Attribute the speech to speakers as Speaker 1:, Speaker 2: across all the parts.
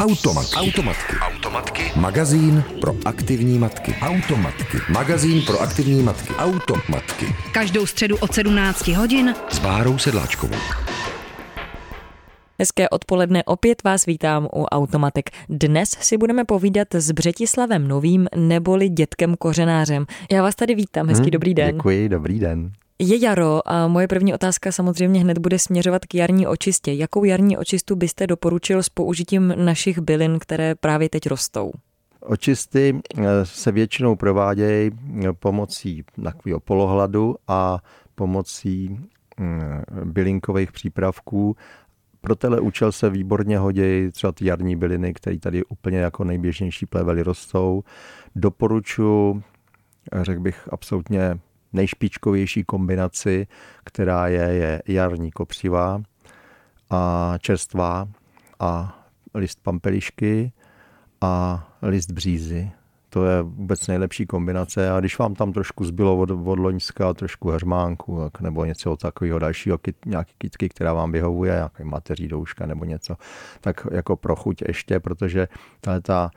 Speaker 1: Automatky. Automatky. Automatky. Magazín pro aktivní matky. Automatky. Magazín pro aktivní matky. Automatky.
Speaker 2: Každou středu od 17 hodin
Speaker 1: S Bárou Sedláčkovou.
Speaker 3: Hezké odpoledne, opět vás vítám u Automatek. Dnes si budeme povídat s Břetislavem Novým neboli dětkem kořenářem. Já vás tady vítám, hezký
Speaker 4: Hmm,
Speaker 3: dobrý den.
Speaker 4: Děkuji, dobrý den.
Speaker 3: Je jaro a moje první otázka samozřejmě hned bude směřovat k jarní očistě. Jakou jarní očistu byste doporučil s použitím našich bylin, které právě teď rostou?
Speaker 4: Očisty eh, se většinou provádějí eh, pomocí takového polohladu a pomocí mm, bylinkových přípravků. Pro tenhle účel se výborně hodí třeba ty jarní byliny, které tady úplně jako nejběžnější plevely rostou. Doporučuji, řekl bych, absolutně nejšpičkovější kombinaci, která je, je jarní kopřiva a čerstvá a list pampelišky a list břízy. To je vůbec nejlepší kombinace a když vám tam trošku zbylo od, od loňska, trošku hermánku tak, nebo něco takového dalšího, kyt, nějaký kytky, která vám vyhovuje, nějaký mateří douška nebo něco, tak jako pro chuť ještě, protože ta, ta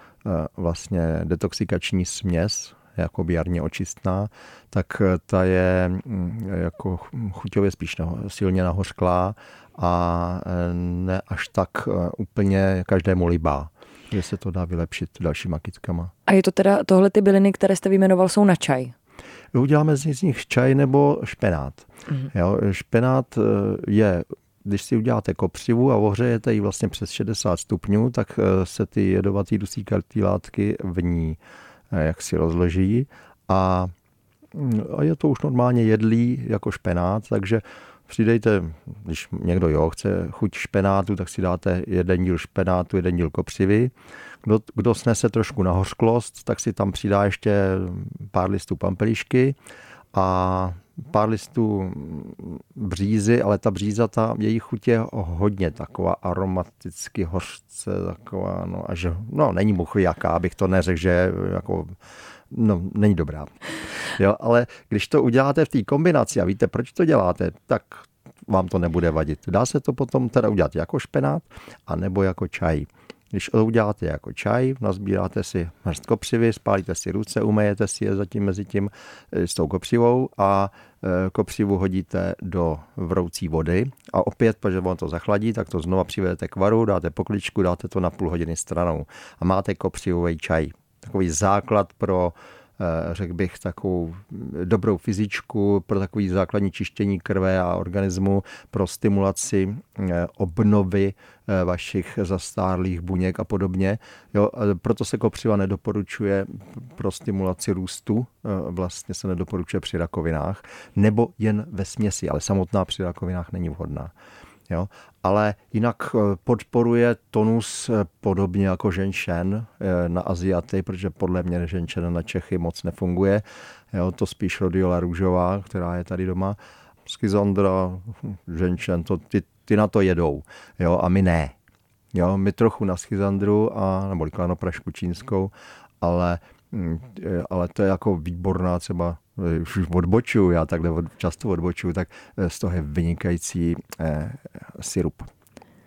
Speaker 4: vlastně detoxikační směs, jako jarně očistná, tak ta je mm, jako chuťově spíš silně nahořklá a ne až tak úplně každému libá že se to dá vylepšit dalšíma kytkama.
Speaker 3: A je to teda tohle ty byliny, které jste vyjmenoval, jsou na čaj?
Speaker 4: Uděláme z nich čaj nebo špenát. Mm. Jo, špenát je když si uděláte kopřivu a ohřejete ji vlastně přes 60 stupňů, tak se ty jedovatý dusíkatý látky v ní jak si rozloží a, je to už normálně jedlý jako špenát, takže přidejte, když někdo jo, chce chuť špenátu, tak si dáte jeden díl špenátu, jeden díl kopřivy. Kdo, kdo snese trošku na hořklost, tak si tam přidá ještě pár listů pampelišky a pár listů břízy, ale ta bříza, ta její chuť je hodně taková aromaticky hořce, taková, no, až, no, není muchy jaká, abych to neřekl, že jako, no, není dobrá. Jo, ale když to uděláte v té kombinaci a víte, proč to děláte, tak vám to nebude vadit. Dá se to potom teda udělat jako špenát, anebo jako čaj. Když uděláte jako čaj, nazbíráte si hrst kopřivy, spálíte si ruce, umejete si je zatím mezi tím s tou kopřivou a kopřivu hodíte do vroucí vody a opět, protože on to zachladí, tak to znova přivedete k varu, dáte pokličku, dáte to na půl hodiny stranou a máte kopřivový čaj. Takový základ pro řekl bych, takovou dobrou fyzičku pro takový základní čištění krve a organismu, pro stimulaci obnovy vašich zastárlých buněk a podobně. Jo, proto se kopřiva nedoporučuje pro stimulaci růstu, vlastně se nedoporučuje při rakovinách, nebo jen ve směsi, ale samotná při rakovinách není vhodná. Jo? Ale jinak podporuje tonus podobně jako ženšen na Aziaty, protože podle mě ženšen na Čechy moc nefunguje. Jo? To spíš Rodiola růžová, která je tady doma. Schizandra, ženšen, to, ty, ty na to jedou, jo? a my ne. Jo? My trochu na schizandru, a, nebo klanoprašku čínskou, ale ale to je jako výborná třeba, už odbočuju, já takhle často odbočuju, tak z toho je vynikající eh, sirup.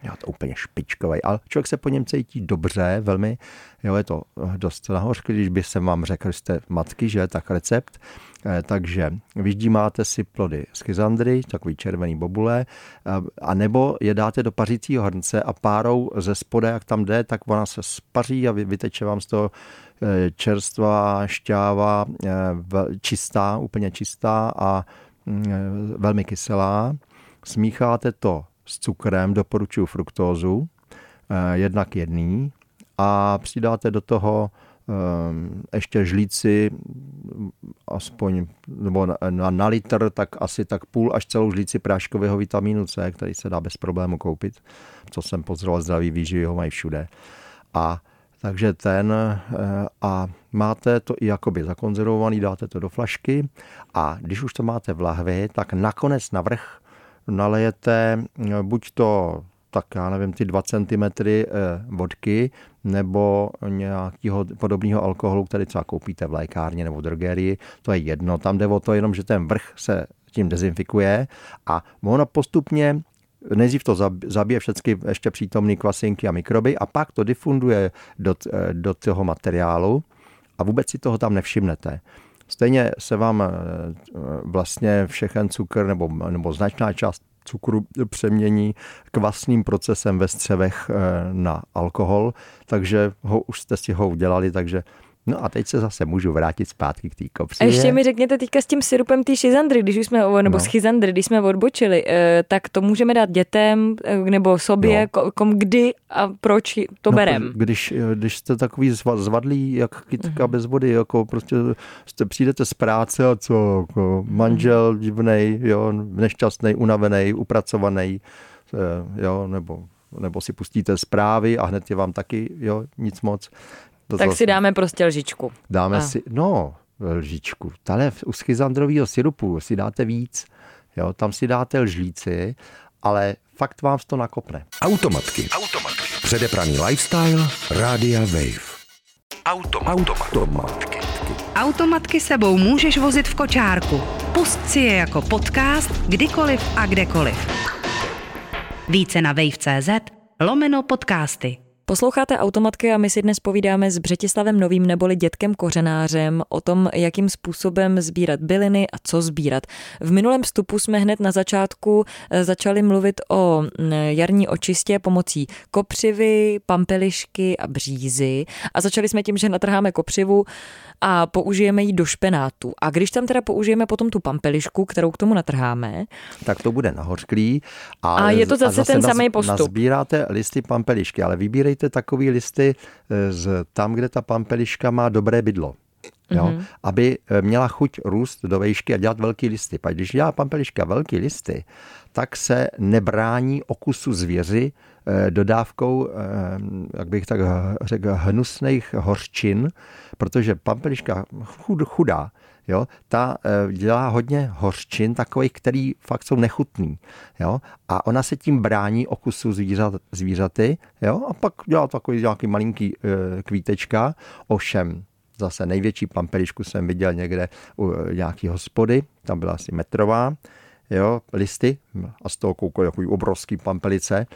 Speaker 4: Jo, to úplně špičkový, ale člověk se po něm cítí dobře, velmi, jo, je to dost nahořky, když by se vám řekl, že jste matky, že, tak recept, eh, takže vyždímáte si plody schizandry, takový červený bobule, a nebo je dáte do pařícího hrnce a párou ze spoda, jak tam jde, tak ona se spaří a vyteče vám z toho čerstvá šťáva, čistá, úplně čistá a velmi kyselá. Smícháte to s cukrem, doporučuji fruktózu, jednak jedný a přidáte do toho ještě žlíci aspoň, nebo na, na, na litr, tak asi tak půl až celou žlíci práškového vitamínu C, který se dá bez problému koupit. Co jsem pozoroval, zdraví výživy ho mají všude. A takže ten a máte to i jakoby zakonzervovaný, dáte to do flašky a když už to máte v lahvi, tak nakonec navrch nalejete buď to tak já nevím, ty 2 cm vodky nebo nějakého podobného alkoholu, který třeba koupíte v lékárně nebo v drogerii, to je jedno. Tam jde o to jenom, že ten vrch se tím dezinfikuje a ono postupně nejdřív to zabije všechny ještě přítomné kvasinky a mikroby a pak to difunduje do, do toho materiálu a vůbec si toho tam nevšimnete. Stejně se vám vlastně všechen cukr nebo, nebo značná část cukru přemění kvasným procesem ve střevech na alkohol, takže ho už jste si ho udělali, takže No a teď se zase můžu vrátit zpátky k té kopři.
Speaker 3: A ještě mi řekněte teďka s tím syrupem té šizandry, když už jsme, nebo no. schizandry, když jsme odbočili, eh, tak to můžeme dát dětem eh, nebo sobě, no. kom, kdy a proč to no, berem?
Speaker 4: Když, eh, když jste takový zvadlý, jak kytka uh-huh. bez vody, jako prostě jste, přijdete z práce a co, jako manžel uh-huh. divnej, jo, nešťastný, unavený, upracovaný, jo, nebo nebo si pustíte zprávy a hned je vám taky, jo, nic moc.
Speaker 3: To tak zase... si dáme prostě lžičku.
Speaker 4: Dáme a. si, no, lžičku. Tady u schizandrového syrupu si dáte víc, jo, tam si dáte lžlíci, ale fakt vám to nakopne.
Speaker 1: Automatky. Automatky. Předepraný lifestyle. Rádia Wave. Automat. Automatky.
Speaker 2: Automatky sebou můžeš vozit v kočárku. Pust si je jako podcast kdykoliv a kdekoliv. Více na wave.cz lomeno podcasty.
Speaker 3: Posloucháte automatky a my si dnes povídáme s Břetislavem Novým neboli dětkem kořenářem o tom, jakým způsobem sbírat byliny a co sbírat. V minulém vstupu jsme hned na začátku eh, začali mluvit o mm, jarní očistě pomocí kopřivy, pampelišky a břízy a začali jsme tím, že natrháme kopřivu a použijeme ji do špenátu. A když tam teda použijeme potom tu pampelišku, kterou k tomu natrháme,
Speaker 4: tak to bude nahořklý.
Speaker 3: A, a je to zase, zase ten samý postup.
Speaker 4: Nazbíráte listy pampelišky, ale vybírejte takové listy eh, z tam, kde ta pampeliška má dobré bydlo. Jo? Mm-hmm. Aby eh, měla chuť růst do vejšky a dělat velký listy. Pak když dělá pampeliška velký listy, tak se nebrání okusu zvěři eh, dodávkou, jak bych tak řekl, hnusných hořčin, protože pampeliška chudá, jo, ta eh, dělá hodně hořčin, takových, který fakt jsou nechutný, jo, a ona se tím brání okusu zvířat, zvířaty, jo, a pak dělá takový nějaký malinký e, kvítečka, ovšem zase největší pampelišku jsem viděl někde u nějaký hospody, tam byla asi metrová, jo, listy a z toho koukali jako obrovský pampelice.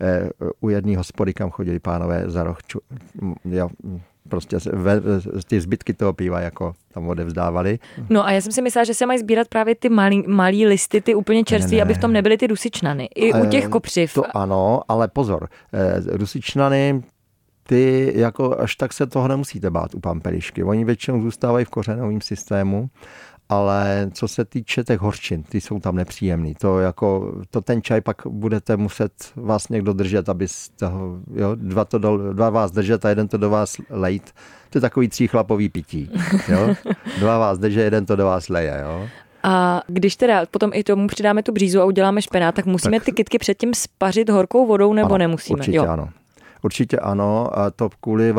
Speaker 4: E, u jedné hospody, kam chodili pánové za roh, ču, jo, prostě ve, ty zbytky toho piva jako tam odevzdávali.
Speaker 3: No a já jsem si myslela, že se mají sbírat právě ty malý, malý listy, ty úplně čerství, ne, ne. aby v tom nebyly ty dusičnany. I u těch kopřiv.
Speaker 4: To ano, ale pozor, dusičnany ty jako až tak se toho nemusíte bát u pampelišky. Oni většinou zůstávají v kořenovém systému ale co se týče těch horčin, ty jsou tam nepříjemný. To jako, to ten čaj pak budete muset vás někdo držet, aby toho, jo, dva, to do, dva vás držet a jeden to do vás lejt. To je takový tříchlapový pití. Jo? Dva vás držet, jeden to do vás leje. Jo?
Speaker 3: A když teda potom i tomu přidáme tu břízu a uděláme špenát, tak musíme tak, ty kytky předtím spařit horkou vodou nebo
Speaker 4: ano,
Speaker 3: nemusíme?
Speaker 4: Určitě jo. ano. Určitě ano. A to kvůli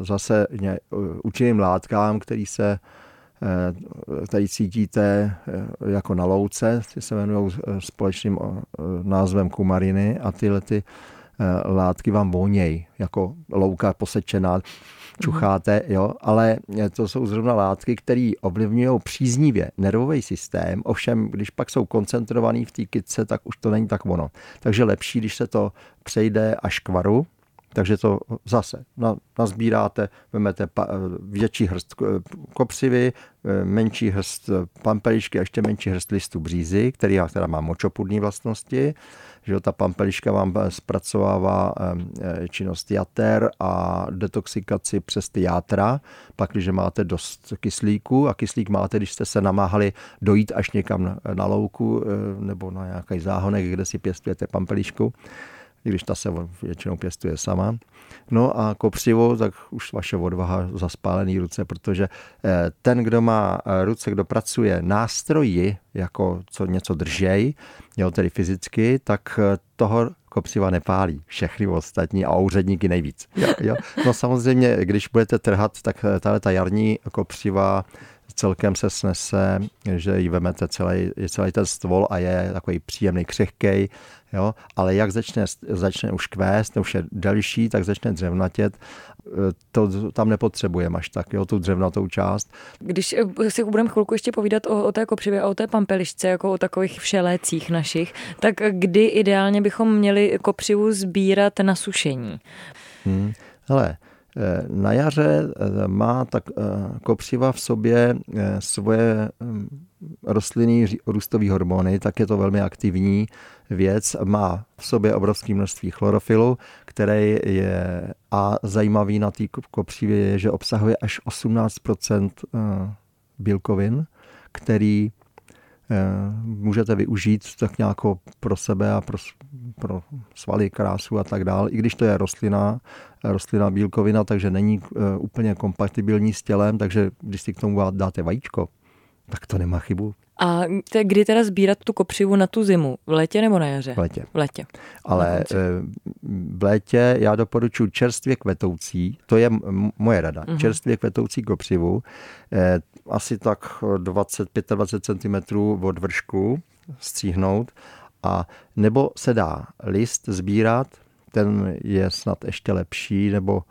Speaker 4: zase určitým látkám, který se tady cítíte eh, jako na louce, ty se jmenují eh, společným názvem kumariny a tyhle ty látky vám vonějí, jako louka posečená, čucháte, jo, ale to jsou zrovna látky, které ovlivňují příznivě nervový systém, ovšem, když pak jsou koncentrovaný v té kytce, tak už to není tak ono. Takže lepší, když se to přejde až k varu, takže to zase nazbíráte, vezmete větší hrst kopřivy, e, menší hrst pampelišky a ještě menší hrst listů břízy, který která má močopudní vlastnosti. Že ta pampeliška vám zpracovává činnost jater a detoxikaci přes ty játra, pak když máte dost kyslíku a kyslík máte, když jste se namáhali dojít až někam na louku nebo na nějaký záhonek, kde si pěstujete pampelišku, i když ta se většinou pěstuje sama. No a kopřivo, tak už vaše odvaha za spálený ruce, protože eh, ten, kdo má eh, ruce, kdo pracuje nástroji, jako co něco držej, jo, tedy fyzicky, tak eh, toho kopřiva nepálí. Všechny ostatní a úředníky nejvíc. Jo, jo. No samozřejmě, když budete trhat, tak tahle ta jarní kopřiva celkem se snese, že ji vemete celý, celý ten stvol a je takový příjemný, křehkej, jo, ale jak začne, začne už kvést, už je delší, tak začne dřevnatět to tam nepotřebujeme až tak, jo, tu dřevnatou část.
Speaker 3: Když eh, si budeme chvilku ještě povídat o, o té kopřivě a o té pampelišce, jako o takových všelécích našich, tak kdy ideálně bychom měli kopřivu sbírat na sušení?
Speaker 4: Hmm. Hele, na jaře eh, má tak kopřiva v sobě svoje hm, rostlinný růstový hormony, tak je to velmi aktivní věc. Má v sobě obrovské množství chlorofilu, který je a zajímavý na té kopřivě je, že obsahuje až 18 eh, bílkovin, který eh, můžete využít tak nějak pro sebe a pro, pro svaly, krásu a tak dále. I když to je rostlina, rostlina bílkovina, takže není eh, úplně kompatibilní s tělem, takže když si k tomu dáte vajíčko, tak to nemá chybu.
Speaker 3: A te, kdy teda sbírat tu kopřivu na tu zimu? V létě nebo na jaře?
Speaker 4: V létě.
Speaker 3: V létě.
Speaker 4: Ale eh, v létě já doporučuji čerstvě kvetoucí, to je moje rada, uh-huh. čerstvě kvetoucí kopřivu, eh, asi tak 20-25 cm od vršku stříhnout. A nebo se dá list sbírat, ten je snad ještě lepší, nebo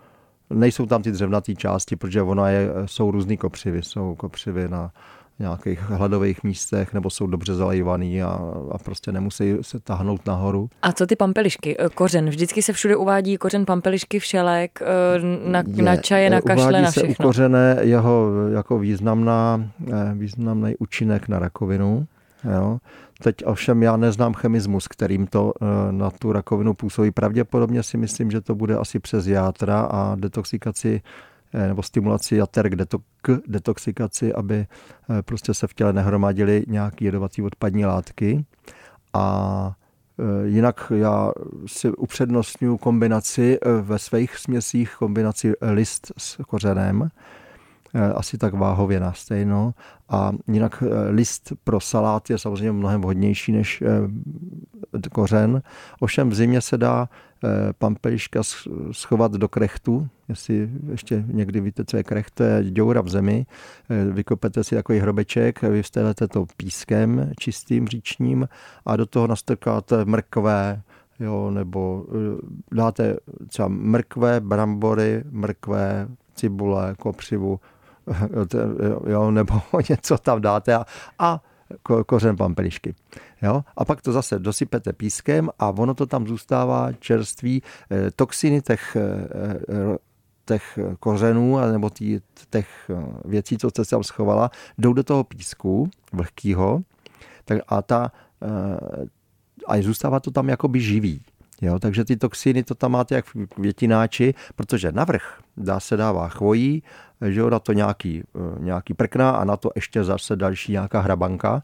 Speaker 4: nejsou tam ty dřevnaté části, protože ona je, jsou různý kopřivy, jsou kopřivy na nějakých hladových místech nebo jsou dobře zalejvaný a, a prostě nemusí se tahnout nahoru.
Speaker 3: A co ty pampelišky? E, kořen. Vždycky se všude uvádí kořen pampelišky, všelek, e, na, je, na čaje, na kašle, uvádí
Speaker 4: na
Speaker 3: všechno.
Speaker 4: se u kořene jeho jako významná, významný účinek na rakovinu. Jo. Teď ovšem já neznám chemismus, kterým to na tu rakovinu působí. Pravděpodobně si myslím, že to bude asi přes játra a detoxikaci Eh, nebo stimulaci jater k, deto, k detoxikaci, aby eh, prostě se v těle nehromadily nějaké jedovací odpadní látky. A eh, Jinak já si upřednostňuji kombinaci ve svých směsích, kombinaci list s kořenem, asi tak váhově na stejno. A jinak list pro salát je samozřejmě mnohem vhodnější než kořen. Ovšem v zimě se dá Eh, pampeliška schovat do krechtu, jestli ještě někdy víte, co je krecht, to je děura v zemi, eh, vykopete si takový hrobeček, vystélete to pískem čistým říčním a do toho nastrkáte mrkvé, jo, nebo eh, dáte třeba mrkvé, brambory, mrkvé, cibule, kopřivu, jo, nebo něco tam dáte a, a ko, kořen pampelišky. Jo? A pak to zase dosypete pískem a ono to tam zůstává čerství. Eh, toxiny těch eh, těch kořenů nebo těch věcí, co jste tam schovala, jdou do toho písku vlhkýho tak a, ta, eh, a zůstává to tam jakoby živý. Jo, takže ty toxiny to tam máte jak v květináči, protože navrch dá se dává chvojí, že jo, na to nějaký, eh, nějaký prkna a na to ještě zase další nějaká hrabanka.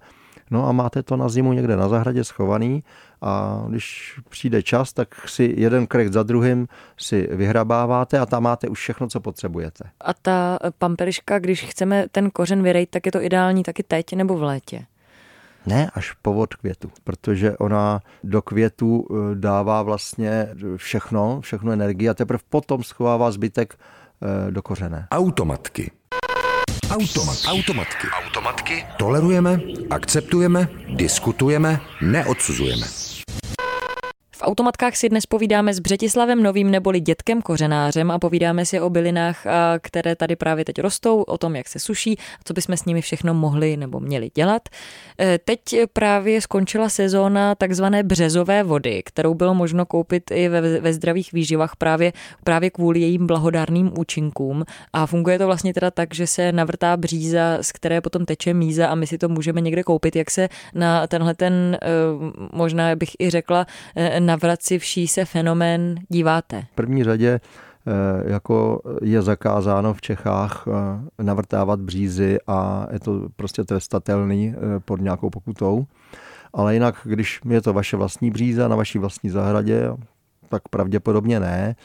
Speaker 4: No a máte to na zimu někde na zahradě schovaný a když přijde čas, tak si jeden krek za druhým si vyhrabáváte a tam máte už všechno, co potřebujete.
Speaker 3: A ta pampeliška, když chceme ten kořen vyrejt, tak je to ideální taky teď nebo v létě?
Speaker 4: Ne, až povod květu, protože ona do květu eh, dává vlastně všechno, všechno energii a teprve potom schovává zbytek eh, do kořené.
Speaker 1: Automatky. Automat. Automatky. Automatky. Tolerujeme, akceptujeme, diskutujeme, neodsuzujeme.
Speaker 3: V automatkách si dnes povídáme s Břetislavem Novým neboli dětkem kořenářem a povídáme si o bylinách, které tady právě teď rostou, o tom, jak se suší, co bychom s nimi všechno mohli nebo měli dělat. E, teď právě skončila sezóna takzvané březové vody, kterou bylo možno koupit i ve, ve zdravých výživách právě, právě kvůli jejím blahodárným účinkům. A funguje to vlastně teda tak, že se navrtá bříza, z které potom teče míza a my si to můžeme někde koupit. Jak se na tenhle ten, e, možná bych i řekla, e, navracivší se fenomén díváte?
Speaker 4: V první řadě eh, jako je zakázáno v Čechách eh, navrtávat břízy a je to prostě trestatelný eh, pod nějakou pokutou. Ale jinak, když je to vaše vlastní bříza na vaší vlastní zahradě, tak pravděpodobně ne.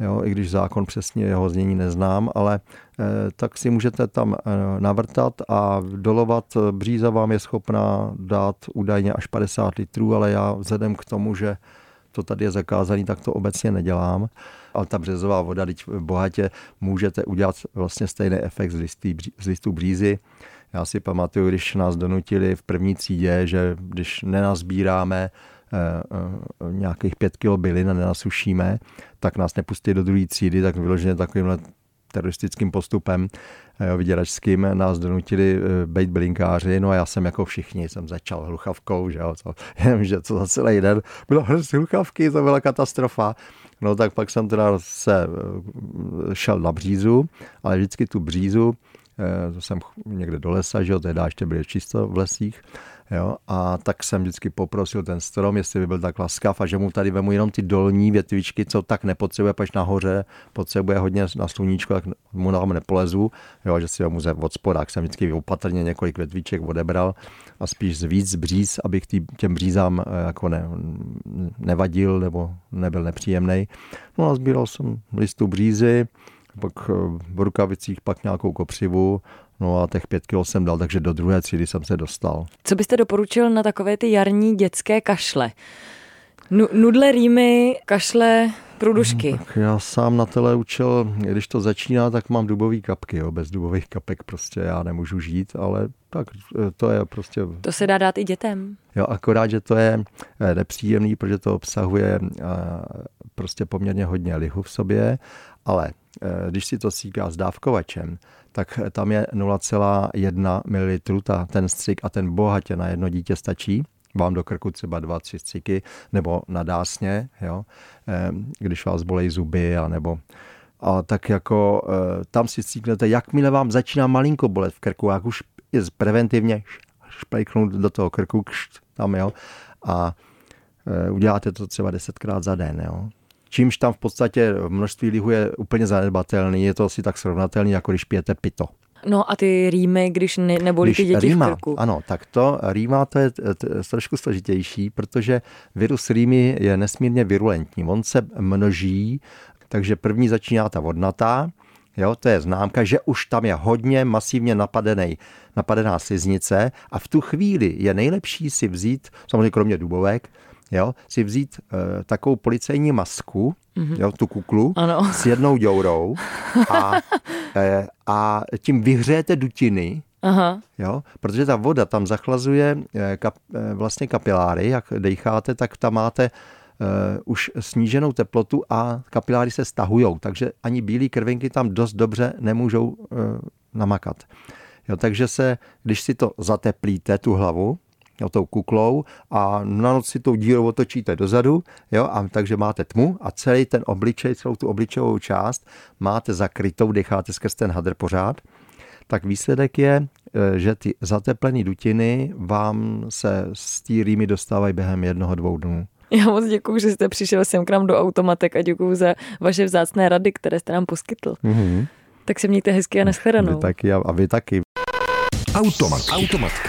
Speaker 4: Jo, i když zákon přesně jeho znění neznám, ale tak si můžete tam navrtat a dolovat. Bříza vám je schopná dát údajně až 50 litrů, ale já vzhledem k tomu, že to tady je zakázaný, tak to obecně nedělám. Ale ta březová voda, teď bohatě můžete udělat vlastně stejný efekt z, listý, z listů břízy. Já si pamatuju, když nás donutili v první třídě, že když nenazbíráme eh, eh, nějakých pět kilo bylin a nenasušíme, tak nás nepustí do druhé třídy, tak vyloženě takovýmhle teroristickým postupem jo, vyděračským nás donutili být bylinkáři, no a já jsem jako všichni, jsem začal hluchavkou, že jo, co, že co za celý den. Bylo hrst hluchavky, to byla katastrofa. No tak pak jsem teda se šel na břízu, ale vždycky tu břízu Eh, to jsem někde do lesa, že jo, tehdy ještě byly čisto v lesích, jo, a tak jsem vždycky poprosil ten strom, jestli by byl tak laskav a že mu tady vemu jenom ty dolní větvičky, co tak nepotřebuje, pač nahoře potřebuje hodně na sluníčko, tak mu tam nepolezu, jo, že si ho muze od spoda, tak jsem vždycky opatrně několik větviček odebral a spíš z víc bříz, abych tý, těm břízám eh, jako ne, nevadil nebo nebyl nepříjemný. No a sbíral jsem listů břízy, pak eh, v rukavicích pak nějakou kopřivu, No a těch pět kilo jsem dal, takže do druhé třídy jsem se dostal.
Speaker 3: Co byste doporučil na takové ty jarní dětské kašle? Nudle, rýmy, kašle, průdušky.
Speaker 4: No, tak já sám na tele učil, když to začíná, tak mám dubový kapky. Jo. Bez dubových kapek prostě já nemůžu žít, ale tak eh, to je prostě...
Speaker 3: To se dá dát i dětem.
Speaker 4: Jo, akorát, že to je eh, nepříjemný, protože to obsahuje prostě poměrně hodně lihu v sobě, ale když si to síká s dávkovačem, tak tam je 0,1 ml ta, ten střik a ten bohatě na jedno dítě stačí. Vám do krku třeba dva, tři střiky, nebo na dásně, jo, eh, když vás bolejí zuby, a nebo a tak jako eh, tam si stříknete, jakmile vám začíná malinko bolet v krku, jak už je preventivně šplejknout do toho krku, kšt, tam, jo, a uděláte to třeba desetkrát za den, jo čímž tam v podstatě množství lihu je úplně zanedbatelný. Je to asi tak srovnatelný, jako když pijete pito.
Speaker 3: No a ty rýmy, když ne, nebolí když ty děti rýma, v krku.
Speaker 4: Ano, tak to rýma to je trošku složitější, protože virus rýmy je nesmírně virulentní. On se množí, takže první začíná ta vodnatá, Jo, to je známka, že už tam je hodně masivně napadený, napadená sliznice a v tu chvíli je nejlepší si vzít, samozřejmě kromě dubovek, jo, si vzít uh, takovou policejní masku, mm-hmm. jo, tu kuklu ano. s jednou děurou a, uh, a tím vyhřejete dutiny, Aha. Jo, protože ta voda tam zachlazuje eh, kap, vlastně kapiláry, jak decháte, tak tam máte uh, už sníženou teplotu a kapiláry se stahujou, takže ani bílé krvinky tam dost dobře nemůžou uh, namakat. Jo, takže se, když si to zateplíte, tu hlavu, jo, tou kuklou a na noc si tou dírou otočíte dozadu, jo, a takže máte tmu a celý ten obličej, celou tu obličejovou část máte zakrytou, decháte skrz ten hadr pořád, tak výsledek je, e, že ty zateplené dutiny vám se z té rýmy dostávají během jednoho, dvou dnů.
Speaker 3: Já moc děkuji, že jste přišel sem k nám do automatek a děkuji za vaše vzácné rady, které jste nám poskytl. Mm-hmm. Tak se mějte hezky a neschledanou.
Speaker 4: Vy taky a, a vy taky.
Speaker 1: Automatky. Automatky.